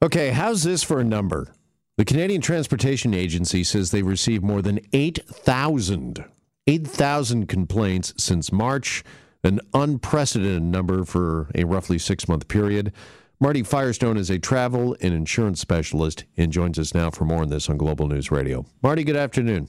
Okay, how's this for a number? The Canadian Transportation Agency says they've received more than 8,000 8,000 complaints since March, an unprecedented number for a roughly 6-month period. Marty Firestone is a travel and insurance specialist and joins us now for more on this on Global News Radio. Marty, good afternoon.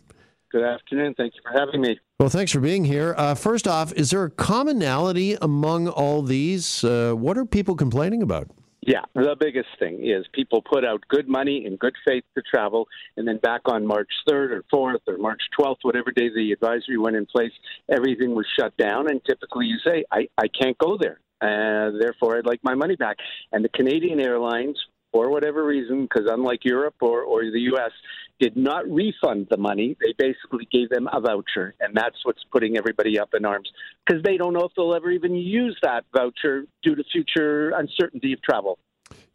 Good afternoon. Thank you for having me. Well, thanks for being here. Uh, first off, is there a commonality among all these? Uh, what are people complaining about? Yeah, the biggest thing is people put out good money in good faith to travel, and then back on March 3rd or 4th or March 12th, whatever day the advisory went in place, everything was shut down, and typically you say, I, I can't go there. Uh, therefore, I'd like my money back. And the Canadian Airlines, for whatever reason, because unlike Europe or, or the U.S., did not refund the money. They basically gave them a voucher, and that's what's putting everybody up in arms because they don't know if they'll ever even use that voucher due to future uncertainty of travel.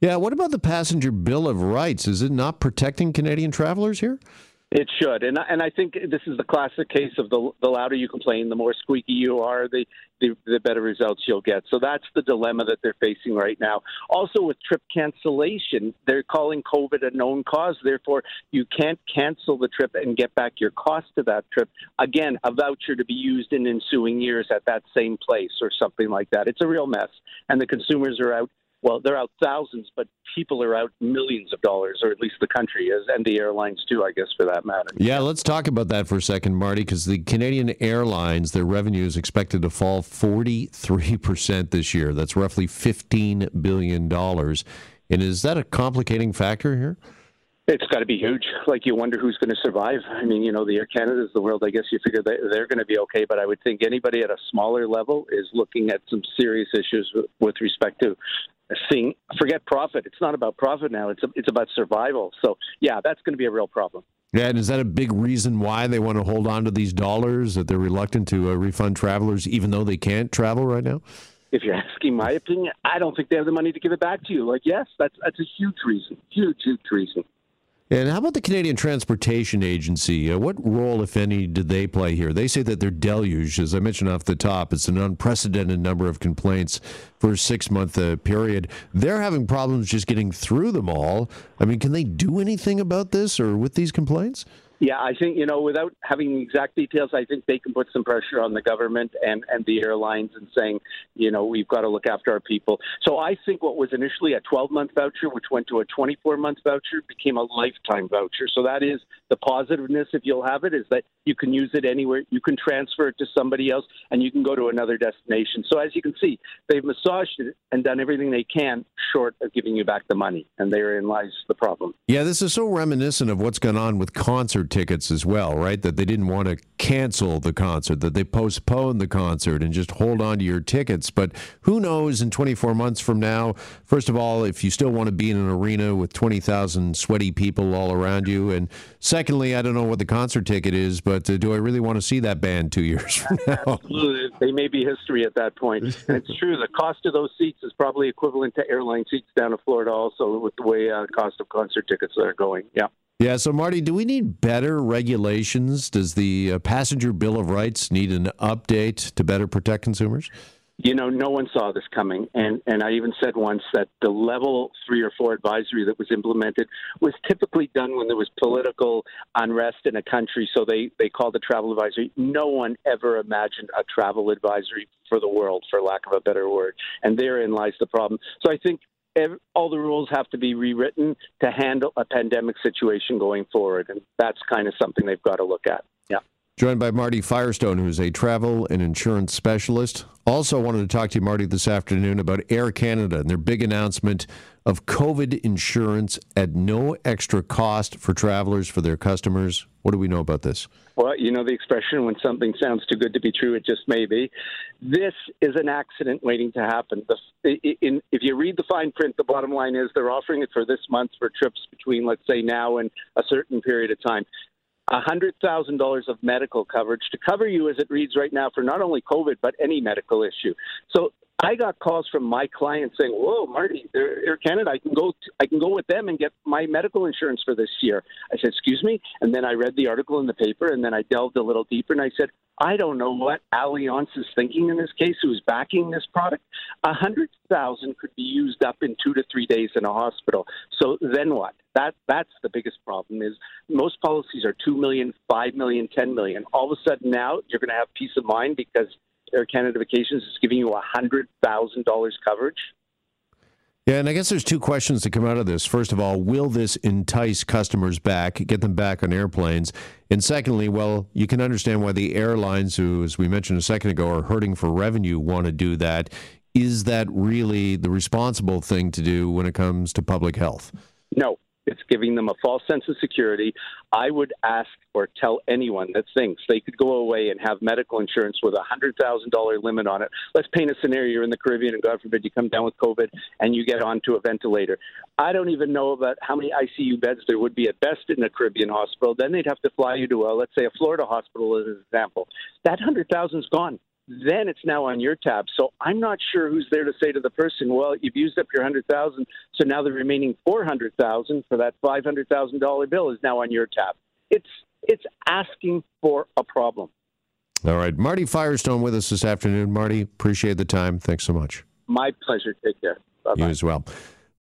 Yeah, what about the passenger bill of rights? Is it not protecting Canadian travelers here? It should, and and I think this is the classic case of the the louder you complain, the more squeaky you are, the, the the better results you'll get. So that's the dilemma that they're facing right now. Also, with trip cancellation, they're calling COVID a known cause. Therefore, you can't cancel the trip and get back your cost of that trip. Again, a voucher to be used in ensuing years at that same place or something like that. It's a real mess, and the consumers are out well, they're out thousands, but people are out millions of dollars, or at least the country is, and the airlines too, I guess, for that matter. Yeah, let's talk about that for a second, Marty, because the Canadian Airlines, their revenue is expected to fall 43% this year. That's roughly $15 billion. And is that a complicating factor here? It's got to be huge. Like you wonder who's going to survive. I mean, you know, the Air Canada's the world. I guess you figure they, they're going to be okay, but I would think anybody at a smaller level is looking at some serious issues with, with respect to seeing forget profit. It's not about profit now. It's a, it's about survival. So yeah, that's going to be a real problem. Yeah, and is that a big reason why they want to hold on to these dollars that they're reluctant to uh, refund travelers, even though they can't travel right now? If you're asking my opinion, I don't think they have the money to give it back to you. Like, yes, that's that's a huge reason, huge, huge reason. And how about the Canadian Transportation Agency? Uh, what role, if any, did they play here? They say that they're deluged. As I mentioned off the top, it's an unprecedented number of complaints for a six month uh, period. They're having problems just getting through them all. I mean, can they do anything about this or with these complaints? Yeah, I think, you know, without having exact details, I think they can put some pressure on the government and, and the airlines and saying, you know, we've got to look after our people. So I think what was initially a 12 month voucher, which went to a 24 month voucher, became a lifetime voucher. So that is the positiveness, if you'll have it, is that you can use it anywhere. You can transfer it to somebody else and you can go to another destination. So as you can see, they've massaged it and done everything they can short of giving you back the money. And therein lies the problem. Yeah, this is so reminiscent of what's gone on with concert concert tickets as well, right? That they didn't want to cancel the concert, that they postponed the concert and just hold on to your tickets. But who knows in 24 months from now, first of all, if you still want to be in an arena with 20,000 sweaty people all around you. And secondly, I don't know what the concert ticket is, but uh, do I really want to see that band two years from now? Absolutely. They may be history at that point. It's true. The cost of those seats is probably equivalent to airline seats down in Florida also with the way uh, cost of concert tickets are going. Yeah. Yeah. So, Marty, do we need better regulations? Does the uh, Passenger Bill of Rights need an update to better protect consumers? You know, no one saw this coming, and and I even said once that the level three or four advisory that was implemented was typically done when there was political unrest in a country, so they they called it travel advisory. No one ever imagined a travel advisory for the world, for lack of a better word, and therein lies the problem. So I think all the rules have to be rewritten to handle a pandemic situation going forward, and that's kind of something they've got to look at. Yeah. Joined by Marty Firestone, who's a travel and insurance specialist. Also, wanted to talk to you, Marty, this afternoon about Air Canada and their big announcement of COVID insurance at no extra cost for travelers for their customers. What do we know about this? Well, you know the expression when something sounds too good to be true, it just may be. This is an accident waiting to happen. The, in, if you read the fine print, the bottom line is they're offering it for this month for trips between, let's say, now and a certain period of time. $100,000 of medical coverage to cover you as it reads right now for not only COVID, but any medical issue. So I got calls from my clients saying, "Whoa, Marty, Air Canada, I can go, I can go with them and get my medical insurance for this year." I said, "Excuse me," and then I read the article in the paper, and then I delved a little deeper, and I said, "I don't know what Allianz is thinking in this case. Who's backing this product? A hundred thousand could be used up in two to three days in a hospital. So then what? That that's the biggest problem. Is most policies are two million, five million, ten million. All of a sudden now you're going to have peace of mind because." Air Canada Vacations is giving you $100,000 coverage. Yeah, and I guess there's two questions that come out of this. First of all, will this entice customers back, get them back on airplanes? And secondly, well, you can understand why the airlines, who, as we mentioned a second ago, are hurting for revenue, want to do that. Is that really the responsible thing to do when it comes to public health? Giving them a false sense of security. I would ask or tell anyone that thinks they could go away and have medical insurance with a hundred thousand dollar limit on it. Let's paint a scenario: you're in the Caribbean, and God forbid you come down with COVID and you get onto a ventilator. I don't even know about how many ICU beds there would be at best in a Caribbean hospital. Then they'd have to fly you to a, let's say, a Florida hospital as an example. That hundred thousand's gone then it's now on your tab. So I'm not sure who's there to say to the person, well, you've used up your hundred thousand, so now the remaining four hundred thousand for that five hundred thousand dollar bill is now on your tab. It's it's asking for a problem. All right, Marty Firestone with us this afternoon. Marty, appreciate the time. Thanks so much. My pleasure. Take care. Bye-bye. You as well.